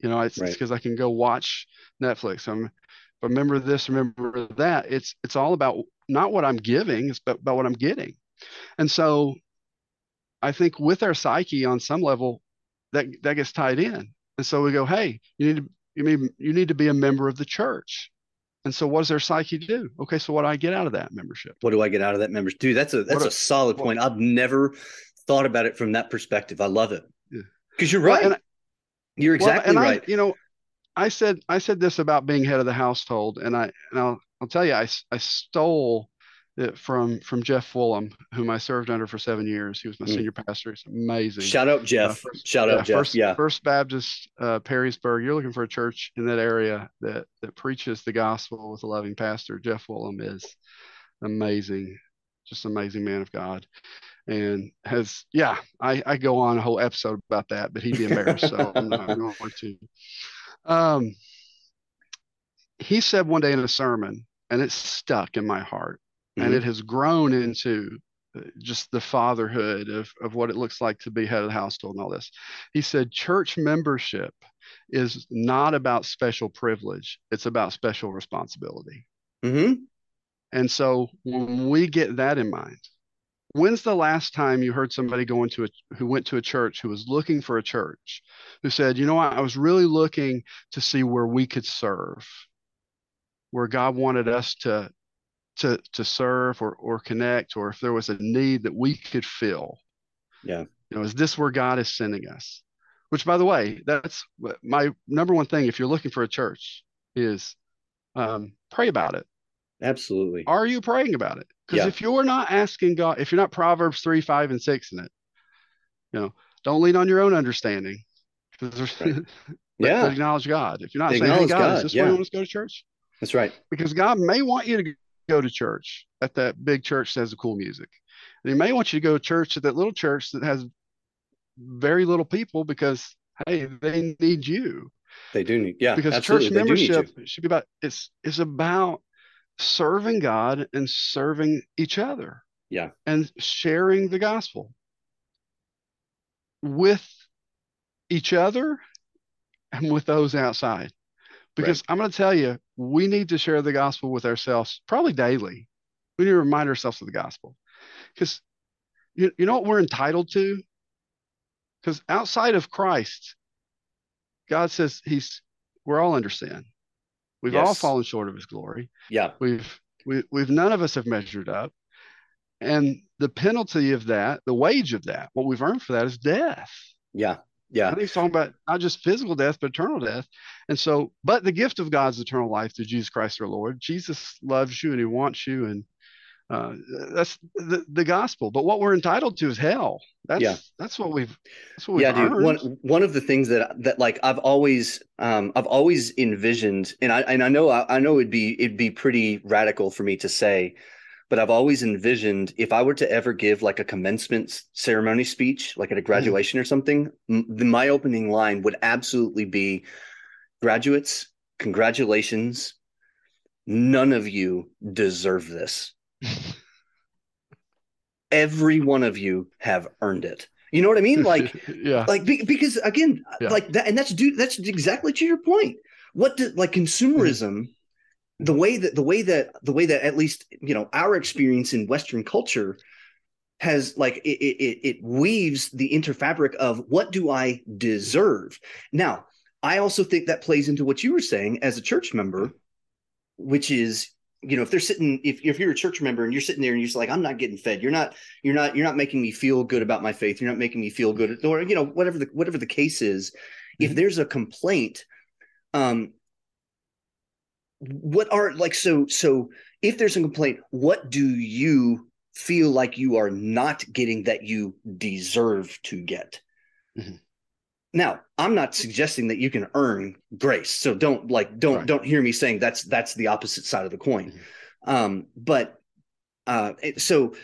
you know it's because right. I can go watch Netflix. I'm if I remember this, remember that. It's it's all about not what I'm giving, it's about, about what I'm getting. And so I think with our psyche on some level, that that gets tied in. And so we go, hey, you need to you mean you need to be a member of the church. And so what does their psyche do? Okay, so what do I get out of that membership? What do I get out of that membership? Dude, that's a that's a solid point. I've never thought about it from that perspective. I love it. Because you're right. Well, you're exactly well, right. I, you know, I said I said this about being head of the household, and I and I'll I'll tell you, I I stole from from Jeff Fulham, whom I served under for seven years. He was my mm. senior pastor. He's amazing. Shout out Jeff. Uh, first, Shout out Jeff. First, yeah. First Baptist uh, Perrysburg. You're looking for a church in that area that that preaches the gospel with a loving pastor. Jeff Fulham is amazing, just amazing man of God, and has yeah. I I go on a whole episode about that, but he'd be embarrassed, so I'm not going to. Um, he said one day in a sermon, and it stuck in my heart mm-hmm. and it has grown into uh, just the fatherhood of, of what it looks like to be head of the household and all this. He said, church membership is not about special privilege, it's about special responsibility. Mm-hmm. And so when we get that in mind, when's the last time you heard somebody going to a who went to a church who was looking for a church who said, you know what, I was really looking to see where we could serve, where God wanted us to to to serve or or connect or if there was a need that we could fill. Yeah. You know is this where god is sending us? Which by the way that's my number one thing if you're looking for a church is um, pray about it. Absolutely. Are you praying about it? Because yeah. if you're not asking god if you're not proverbs 3 5 and 6 in it you know don't lean on your own understanding. Right. yeah. Acknowledge god. If you're not saying hey god, god, is this yeah. where you want to go to church? That's right. Because god may want you to go to church at that big church that has the cool music. And he may want you to go to church at that little church that has very little people because hey, they need you. They do need yeah. Because absolutely. church membership should be about it's it's about serving God and serving each other. Yeah. And sharing the gospel with each other and with those outside. Because right. I'm going to tell you, we need to share the gospel with ourselves probably daily. We need to remind ourselves of the gospel. Because you, you know what we're entitled to? Because outside of Christ, God says he's we're all under sin. We've yes. all fallen short of his glory. Yeah. We've we, we've none of us have measured up. And the penalty of that, the wage of that, what we've earned for that is death. Yeah. Yeah. I think he's talking about not just physical death, but eternal death. And so, but the gift of God's eternal life through Jesus Christ our Lord. Jesus loves you and he wants you. And uh, that's the, the gospel. But what we're entitled to is hell. That's yeah. that's what we've that's what we've yeah, dude. One one of the things that that like I've always um I've always envisioned, and I and I know I, I know it'd be it'd be pretty radical for me to say, but I've always envisioned if I were to ever give like a commencement ceremony speech, like at a mm-hmm. graduation mm. or something, m- my opening line would absolutely be, "Graduates, congratulations! None of you deserve this." every one of you have earned it. You know what I mean? Like, yeah, like be, because again, yeah. like that, and that's dude, that's exactly to your point. What did like consumerism? The way that the way that the way that at least you know our experience in Western culture has like it, it, it weaves the interfabric of what do I deserve. Now, I also think that plays into what you were saying as a church member, which is you know if they're sitting if, if you're a church member and you're sitting there and you're just like i'm not getting fed you're not you're not you're not making me feel good about my faith you're not making me feel good or you know whatever the whatever the case is mm-hmm. if there's a complaint um what are like so so if there's a complaint what do you feel like you are not getting that you deserve to get mm-hmm. Now, I'm not suggesting that you can earn grace. So don't like don't right. don't hear me saying that's that's the opposite side of the coin. Mm-hmm. Um, but uh, so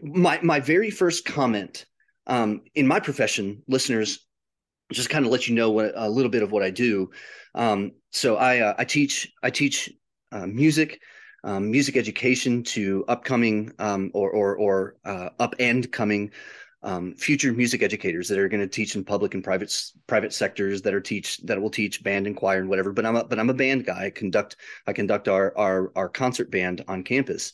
my my very first comment um, in my profession, listeners, just kind of let you know what a little bit of what I do. Um, so I uh, I teach I teach uh, music. Um, music education to upcoming um, or or, or uh, up and coming um, future music educators that are going to teach in public and private private sectors that are teach that will teach band and choir and whatever. But I'm a, but I'm a band guy. I conduct I conduct our our our concert band on campus,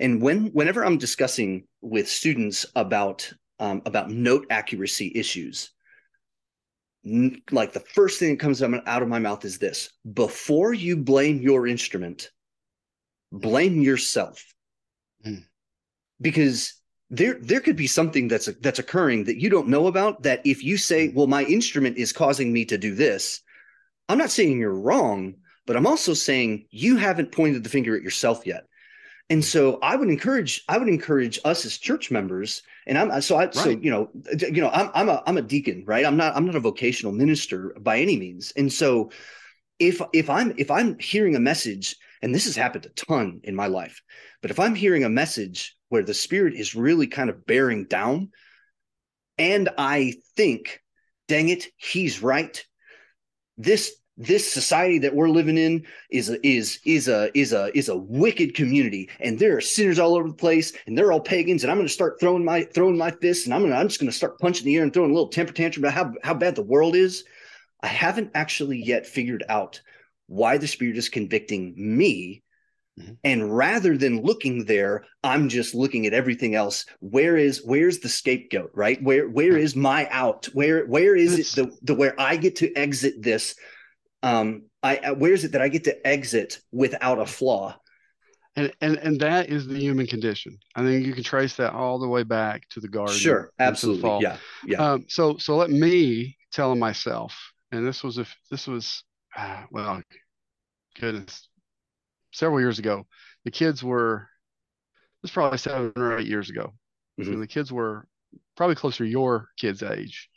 and when whenever I'm discussing with students about um, about note accuracy issues, like the first thing that comes out of my mouth is this: before you blame your instrument, blame yourself, mm. because there there could be something that's that's occurring that you don't know about that if you say well my instrument is causing me to do this. I'm not saying you're wrong but i'm also saying you haven't pointed the finger at yourself yet and so i would encourage i would encourage us as church members and i'm so i right. so you know you know i'm i'm a i'm a deacon right i'm not i'm not a vocational minister by any means and so if if i'm if i'm hearing a message and this has happened a ton in my life but if i'm hearing a message where the spirit is really kind of bearing down. And I think, dang it, he's right. This this society that we're living in is a, is is a is a is a wicked community, and there are sinners all over the place, and they're all pagans. And I'm going to start throwing my throwing my fists, and I'm gonna I'm just going to start punching the air and throwing a little temper tantrum about how how bad the world is. I haven't actually yet figured out why the spirit is convicting me Mm-hmm. And rather than looking there, I'm just looking at everything else. Where is where's the scapegoat, right? Where where is my out? Where where is it the, the where I get to exit this? Um, I uh, where is it that I get to exit without a flaw? And, and and that is the human condition. I think you can trace that all the way back to the garden. Sure, absolutely, yeah, yeah. Um, so so let me tell myself, and this was if this was, uh, well, goodness, several years ago. The kids were this probably seven or eight years ago. Mm-hmm. The kids were probably closer to your kids' age.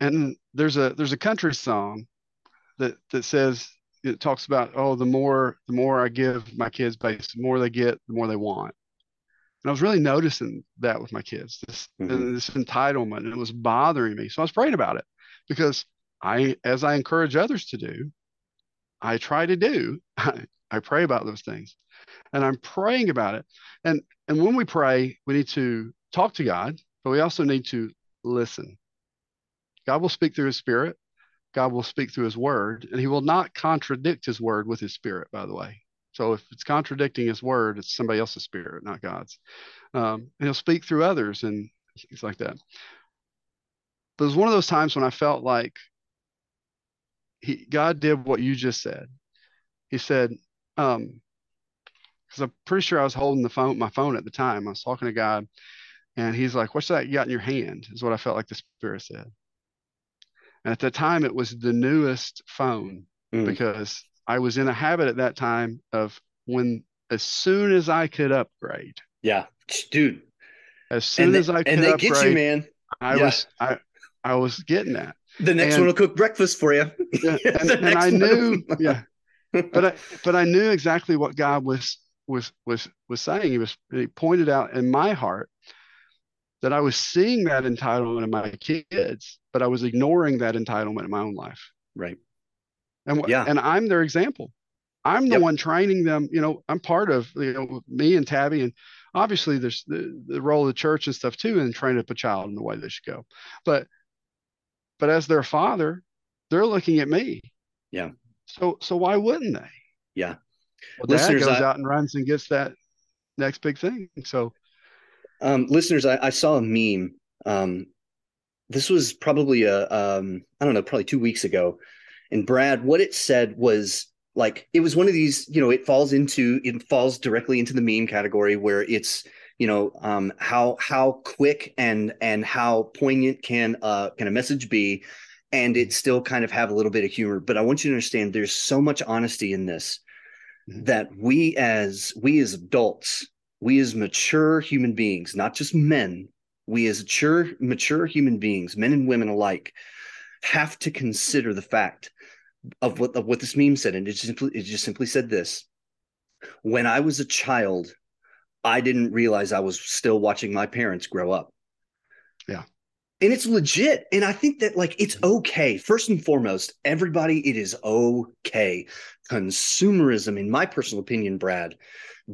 And there's a there's a country song that that says it talks about oh the more the more I give my kids base the more they get the more they want. And I was really noticing that with my kids this mm-hmm. this entitlement and it was bothering me. So I was praying about it because I as I encourage others to do, I try to do. I, pray about those things. And I'm praying about it. And and when we pray, we need to talk to God, but we also need to listen. God will speak through his spirit. God will speak through his word, and he will not contradict his word with his spirit, by the way. So if it's contradicting his word, it's somebody else's spirit, not God's. Um, and he'll speak through others and things like that. But it was one of those times when I felt like he, God did what you just said. He said, um, because I'm pretty sure I was holding the phone, my phone at the time. I was talking to God, and He's like, "What's that you got in your hand?" Is what I felt like the Spirit said. And at the time, it was the newest phone mm. because I was in a habit at that time of when, as soon as I could upgrade. Yeah, dude. As soon they, as I could and they upgrade, get you, man. I yeah. was I I was getting that. The next and, one will cook breakfast for you. Yeah, and, and I knew, yeah, but I but I knew exactly what God was was was was saying. He was he pointed out in my heart that I was seeing that entitlement in my kids, but I was ignoring that entitlement in my own life. Right. And yeah. and I'm their example. I'm the yep. one training them. You know, I'm part of you know me and Tabby, and obviously there's the, the role of the church and stuff too, in training up a child in the way they should go. But but as their father, they're looking at me. Yeah. So so why wouldn't they? Yeah. Well, Listeners, dad goes I, out and runs and gets that next big thing. So, um, listeners, I, I, saw a meme. Um, this was probably a um, I don't know, probably two weeks ago. And Brad, what it said was like it was one of these, you know, it falls into it falls directly into the meme category where it's you know um, how how quick and and how poignant can uh can a message be and it still kind of have a little bit of humor but i want you to understand there's so much honesty in this that we as we as adults we as mature human beings not just men we as mature mature human beings men and women alike have to consider the fact of what of what this meme said. And it just simply it just simply said this. When i was a child i didn't realize i was still watching my parents grow up. Yeah. And it's legit. And i think that like it's okay. First and foremost everybody it is okay. Consumerism in my personal opinion brad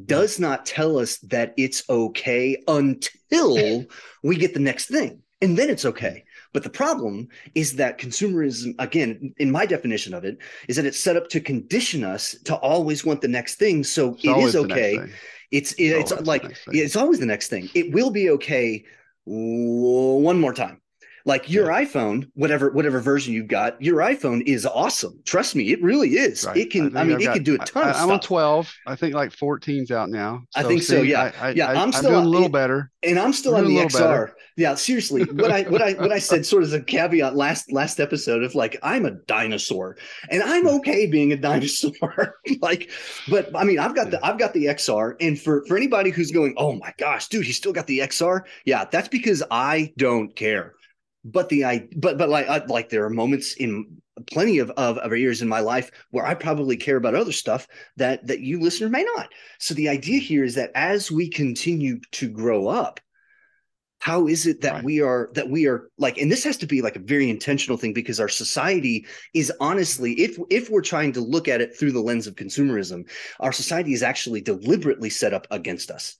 does not tell us that it's okay until we get the next thing and then it's okay. But the problem is that consumerism again in my definition of it is that it's set up to condition us to always want the next thing. So it's it is okay. it's it's, it's like it's always the next thing. It will be okay one more time like your yeah. iphone whatever whatever version you've got your iphone is awesome. Trust me it really is. Right. it can i, I mean I've it got, can do a ton I, of i'm stuff. on 12 i think like 14's out now. So i think see, so yeah. I, yeah i'm still I'm doing a little better. and i'm still on the xr better. yeah seriously what i what i what i said sort of as a caveat last last episode of like i'm a dinosaur and i'm hmm. okay being a dinosaur. Like but i mean i've got the i've got the xr and for for anybody who's going oh my gosh dude he still got the xr yeah that's because i don't care but the i but but like I, like there are moments in plenty of, of of years in my life where i probably care about other stuff that that you listener may not so the idea here is that as we continue to grow up how is it that right. we are that we are like and this has to be like a very intentional thing because our society is honestly if if we're trying to look at it through the lens of consumerism our society is actually deliberately set up against us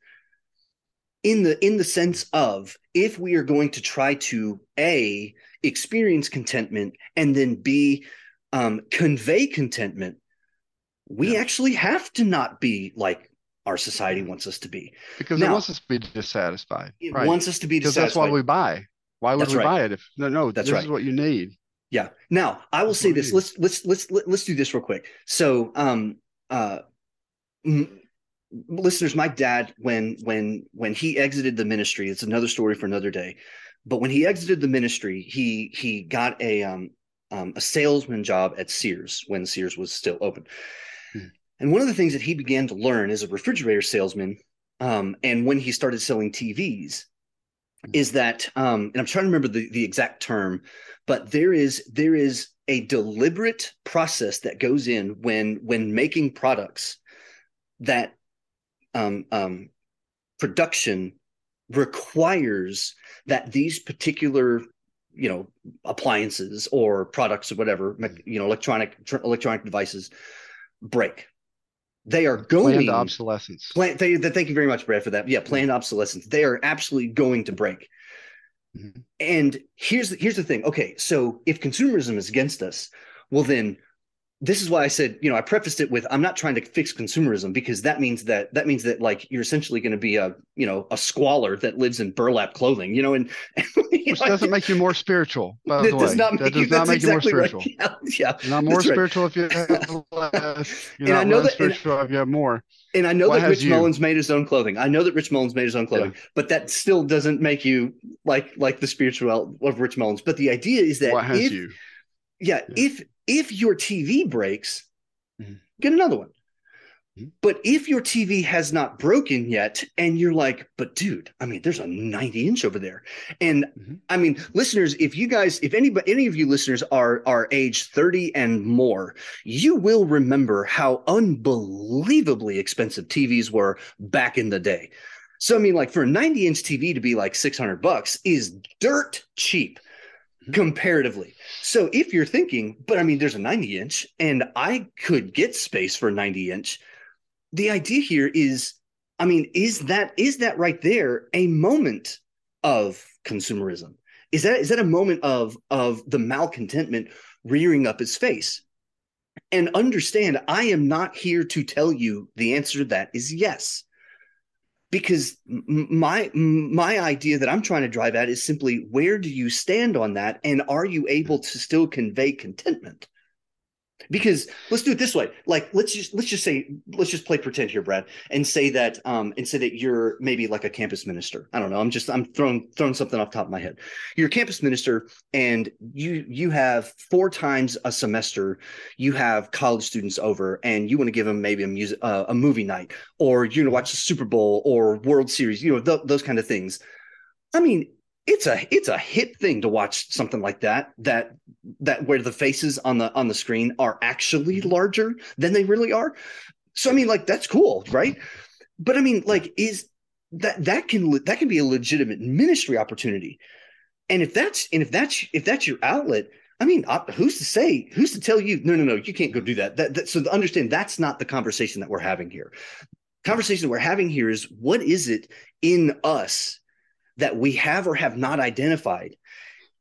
in the in the sense of if we are going to try to a experience contentment and then b um, convey contentment we yeah. actually have to not be like our society wants us to be because now, it wants us to be dissatisfied it right? wants us to be because that's why we buy why would that's we right. buy it if no no that's this right. is what you need yeah now i will that's say this let's let's let's let's do this real quick so um uh listeners my dad when when when he exited the ministry it's another story for another day but when he exited the ministry he he got a um, um a salesman job at sears when sears was still open hmm. and one of the things that he began to learn as a refrigerator salesman um and when he started selling tvs hmm. is that um and i'm trying to remember the, the exact term but there is there is a deliberate process that goes in when when making products that um, um, production requires that these particular you know appliances or products or whatever you know electronic electronic devices break. They are going planned obsolescence. Plan, they, they, thank you very much brad for that. Yeah planned obsolescence. They are absolutely going to break. Mm-hmm. and here's the, here's the thing. Okay, so if consumerism is against us, well then this is why I said, you know, I prefaced it with I'm not trying to fix consumerism because that means that that means that like you're essentially going to be a, you know, a squalor that lives in burlap clothing, you know, and, and which doesn't make you more spiritual. By the way, does not that make does not make exactly you more spiritual. Right. Yeah, yeah, not more right. spiritual if you have less. You're And not I know that- and- if you have more. And I know What that Rich you? Mullins made his own clothing. I know that Rich Mullins made his own clothing, but that still doesn't make you like like the spiritual of Rich Mullins. But the idea is that What has if, you? yeah, Yeah. if if your TV breaks, Mhm. get another one. Mhm. But if your TV has not broken yet, and you're like, but dude, I mean, there's a 90 inch over there, and Mhm. I mean, listeners, if you guys, if anybody, any of you listeners are are age 30 and more, you will remember how unbelievably expensive TVs were back in the day. So I mean, like for a 90 inch TV to be like 600 bucks is dirt cheap. Comparatively. So if you're thinking, but I mean, there's a 90 inch and I could get space for a 90 inch, the idea here is, I mean, is that is that right there a moment of consumerism? Is that is that a moment of of the malcontentment rearing up its face? And understand, I am not here to tell you the answer to that is yes. Because my my idea that I'm trying to drive at is simply where do you stand on that and are you able to still convey contentment? Because let's do it this way. Like let's just let's just say let's just play pretend here, Brad, and say that um and say that you're maybe like a campus minister. I don't know. I'm just I'm throwing throwing something off the top of my head. You're a campus minister and you you have four times a semester you have college students over and you want to give them maybe a music uh, a movie night or going to watch the Super Bowl or World Series, you know, th- those kind of things. I mean, it's a it's a hit thing to watch something like that that that where the faces on the on the screen are actually mm-hmm. larger than they really are. So I mean, like that's cool, right? But I mean, like, is that that can that can be a legitimate ministry opportunity, and if that's and if that's if that's your outlet, I mean, who's to say? Who's to tell you? No, no, no, you can't go do that. That, that so understand that's not the conversation that we're having here. Conversation we're having here is what is it in us that we have or have not identified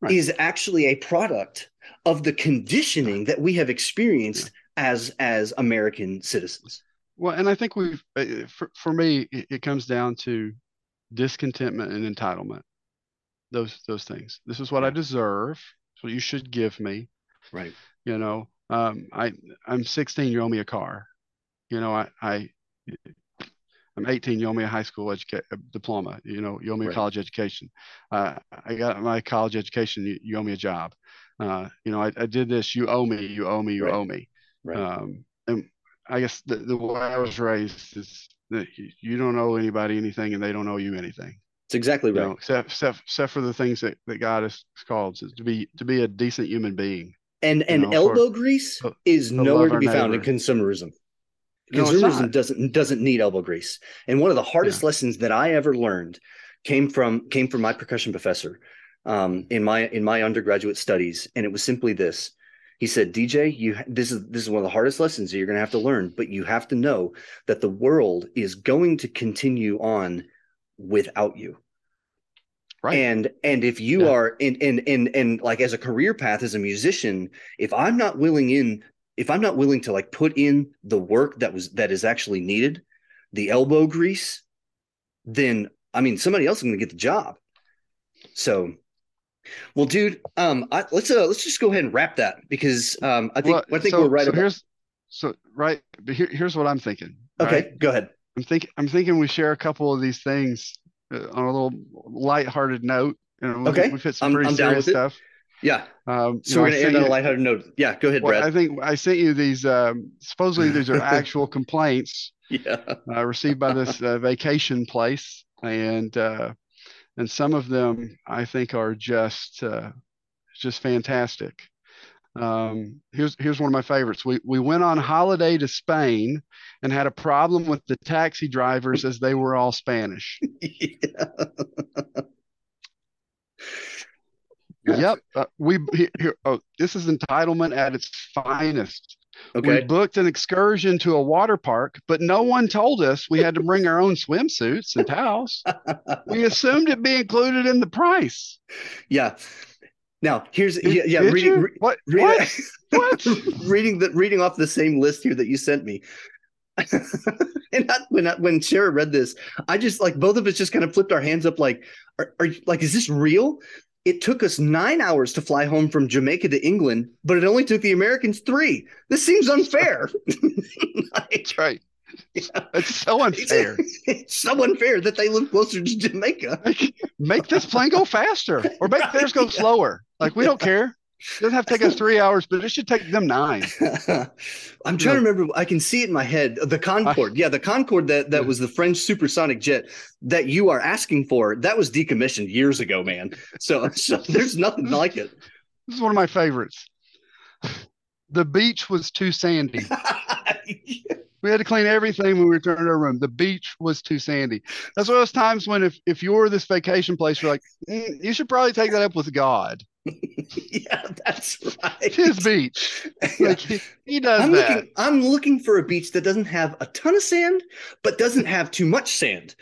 Right. is actually a product of the conditioning that we have experienced as as American citizens. Well, and I think we've, uh, for, for me, it, it comes down to discontentment and entitlement. Those those things. This is what I deserve. What you should give me. Right. You know, um, I I'm 16. You owe me a car. You know, I I I'm 18. You owe me a high school education diploma. You know, you owe me a college education. Uh, I got my college education. You, you owe me a job. Uh, you know, I, I did this. You owe me. You owe me. You Right. owe me. Right. Um, and I guess the, the way I was raised is that you, you don't owe anybody anything and they don't owe you anything. It's exactly You right. know, except, except, except for the things that, that God has called to, to be to be a decent human being. and and know, for- elbow grease is nowhere to be found in neighbor. Consumerism. No, it's Consumerism not. doesn't doesn't need elbow grease. And one of the hardest lessons that I ever learned came from came from my percussion professor um, in my in my undergraduate studies, and it was simply this. He said, "DJ, you this is this is one of the hardest lessons that you're going to have to learn, but you have to know that the world is going to continue on without you." Right. And and if you Yeah. are and and and and like as a career path as a musician, if I'm not willing in if I'm not willing to like put in the work that was that is actually needed, the elbow grease, then I mean somebody else is going to get the job. So, well, dude, um, I, let's uh let's just go ahead and wrap that because um I think Well, I think so, we're right so about. here's so right. But here, here's what I'm thinking. Okay, right? go ahead. I'm thinking I'm thinking we share a couple of these things uh, on a little lighthearted note. You know, we, Okay, we've hit some I'm- pretty I'm serious stuff. it. Yeah, Um, so know, we're gonna sent end on a lighthearted note. Yeah, go ahead, Well, Brad. I think I sent you these. Um, supposedly, these are actual complaints yeah, uh, received by this uh, vacation place, and uh, and some of them I think are just uh, just fantastic. Um, here's here's one of my favorites. We we went on holiday to Spain and had a problem with the taxi drivers as they were all Spanish. yeah. Yep. Uh, we here, oh, this is entitlement at its finest. Okay. We booked an excursion to a water park, but no one told us we had to bring our own swimsuits and towels. we assumed it'd be included in the price. Yeah. Now here's yeah, yeah Did reading re- what what what? reading the reading off the same list here that you sent me. and that, when I, when Sarah read this, I just like both of us just kind of flipped our hands up, like, are, are like is this real? It took us nine hours to fly home from Jamaica to England, but it only took the Americans three. This seems unfair. That's right. yeah. It's so unfair. It's so unfair that they live closer to Jamaica. Make, make this plane go faster or make theirs go slower. Like we don't care. It doesn't have to take us three hours, but it should take them nine. I'm trying to remember. I can see it in my head. The Concorde, yeah, the Concorde that that Yeah. was the French supersonic jet that you are asking for. That was decommissioned years ago, man. So, so there's nothing like it. This is one of my favorites. The beach was too sandy. We had to clean everything when we returned to our room. The beach was too sandy. That's one of those times when if, if you're this vacation place, you're like, "Mm, you should probably take that up with God. yeah, that's right. His beach. Yeah. Like he, he does I'm that. looking. I'm looking for a beach that doesn't have a ton of sand, but doesn't have too much sand.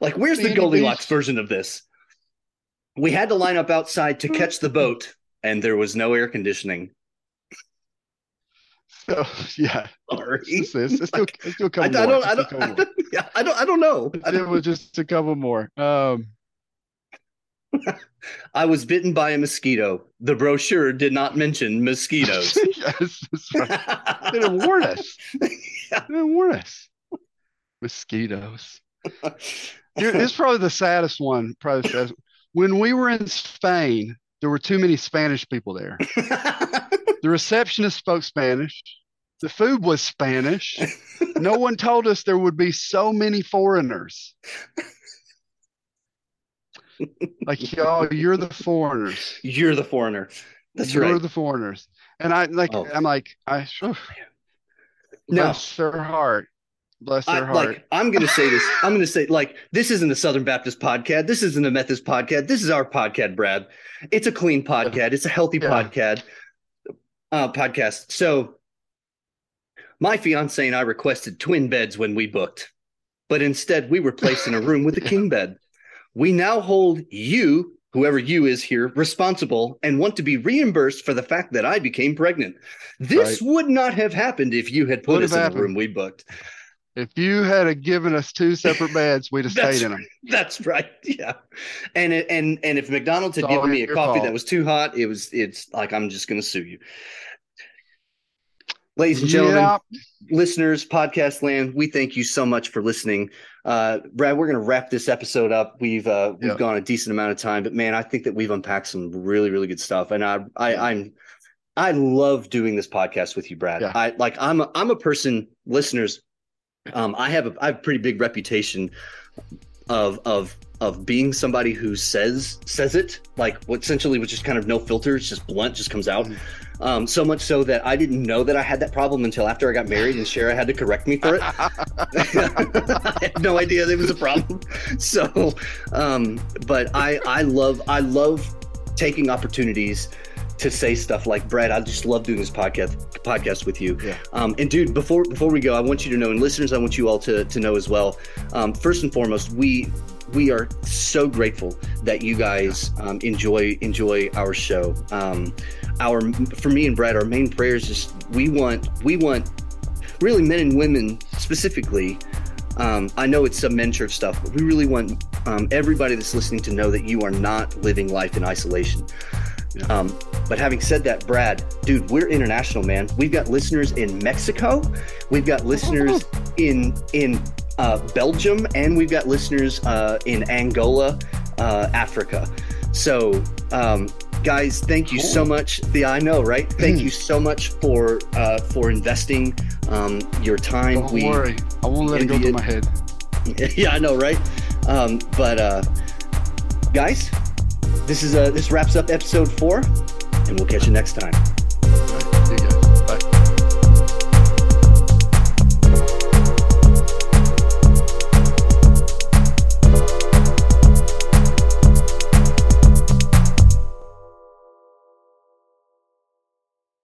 Like, where's the Goldilocks beach. version of this? We had to line up outside to catch the boat, and there was no air conditioning. So yeah, Sorry. it's, this. It's still, it's still a I, I couple more. don't. I still a don't. couple I don't, yeah, I don't. I don't know. I, It don't- was just a couple more. Um, I was bitten by a mosquito. The brochure did not mention mosquitoes. yes, that's right. They didn't warn us. They didn't warn us. Mosquitoes. It's probably the saddest one. Probably the saddest. When we were in Spain, there were too many Spanish people there. The receptionist spoke Spanish. The food was Spanish. No one told us there would be so many foreigners. Like, y'all, you're the foreigners. You're the foreigner. That's you're right. the foreigners. And I like, Oh. I'm like, I phew, No. bless their heart. Bless I, heart. like I'm going to say this. I'm going to say like this isn't a Southern Baptist podcast. This isn't a Methodist podcast. This is our podcast, Brad. It's a clean podcast. It's a healthy Yeah. podcast. Uh, podcast. So my fiance and I requested twin beds when we booked, but instead we were placed in a room with a king bed. We now hold you, whoever you is here, responsible and want to be reimbursed for the fact that I became pregnant. This would not have happened if you had put Would us have in happened. room we booked. If you had given us two separate beds, we'd have stayed in them. That's right. Yeah. And and and if McDonald's had It's given me a coffee fault. that was too hot, it was it's like I'm just going to sue you. Ladies and gentlemen, Yeah. listeners, podcast land, we thank you so much for listening. Uh, Brad, we're going to wrap this episode up. We've uh, we've Yeah. gone a decent amount of time, but man, I think that we've unpacked some really really good stuff, and I I I'm I love doing this podcast with you, Brad. Yeah. I like I'm a, I'm a person, listeners. Um, I have a I have a pretty big reputation of of of being somebody who says says it like what essentially with just kind of no filter. It's just blunt, just comes out. Um, so much so that I didn't know that I had that problem until after I got married, and Shara had to correct me for it. I had no idea there was a problem. So, um, but I I love I love taking opportunities to say stuff like Brad. I just love doing this podcast podcast with you. Yeah. Um, and dude, before before we go, I want you to know, and listeners, I want you all to to know as well. Um, first and foremost, we we are so grateful that you guys um, enjoy enjoy our show. Um, our for me and Brad, our main prayer is just we want we want really men and women specifically. Um, I know it's some men church stuff, but we really want um, everybody that's listening to know that you are not living life in isolation. Yeah. Um, but having said that, Brad, dude, we're international, man. We've got listeners in Mexico, we've got listeners in in uh, Belgium, and we've got listeners uh, in Angola, uh, Africa. So, um, guys, thank you so much. The I know, right? Thank you so much for uh, for investing um, your time. Don't worry. I won't let it go to my head. yeah, I know, right? Um, but uh, guys, this is uh, this wraps up episode four, and we'll catch you next time.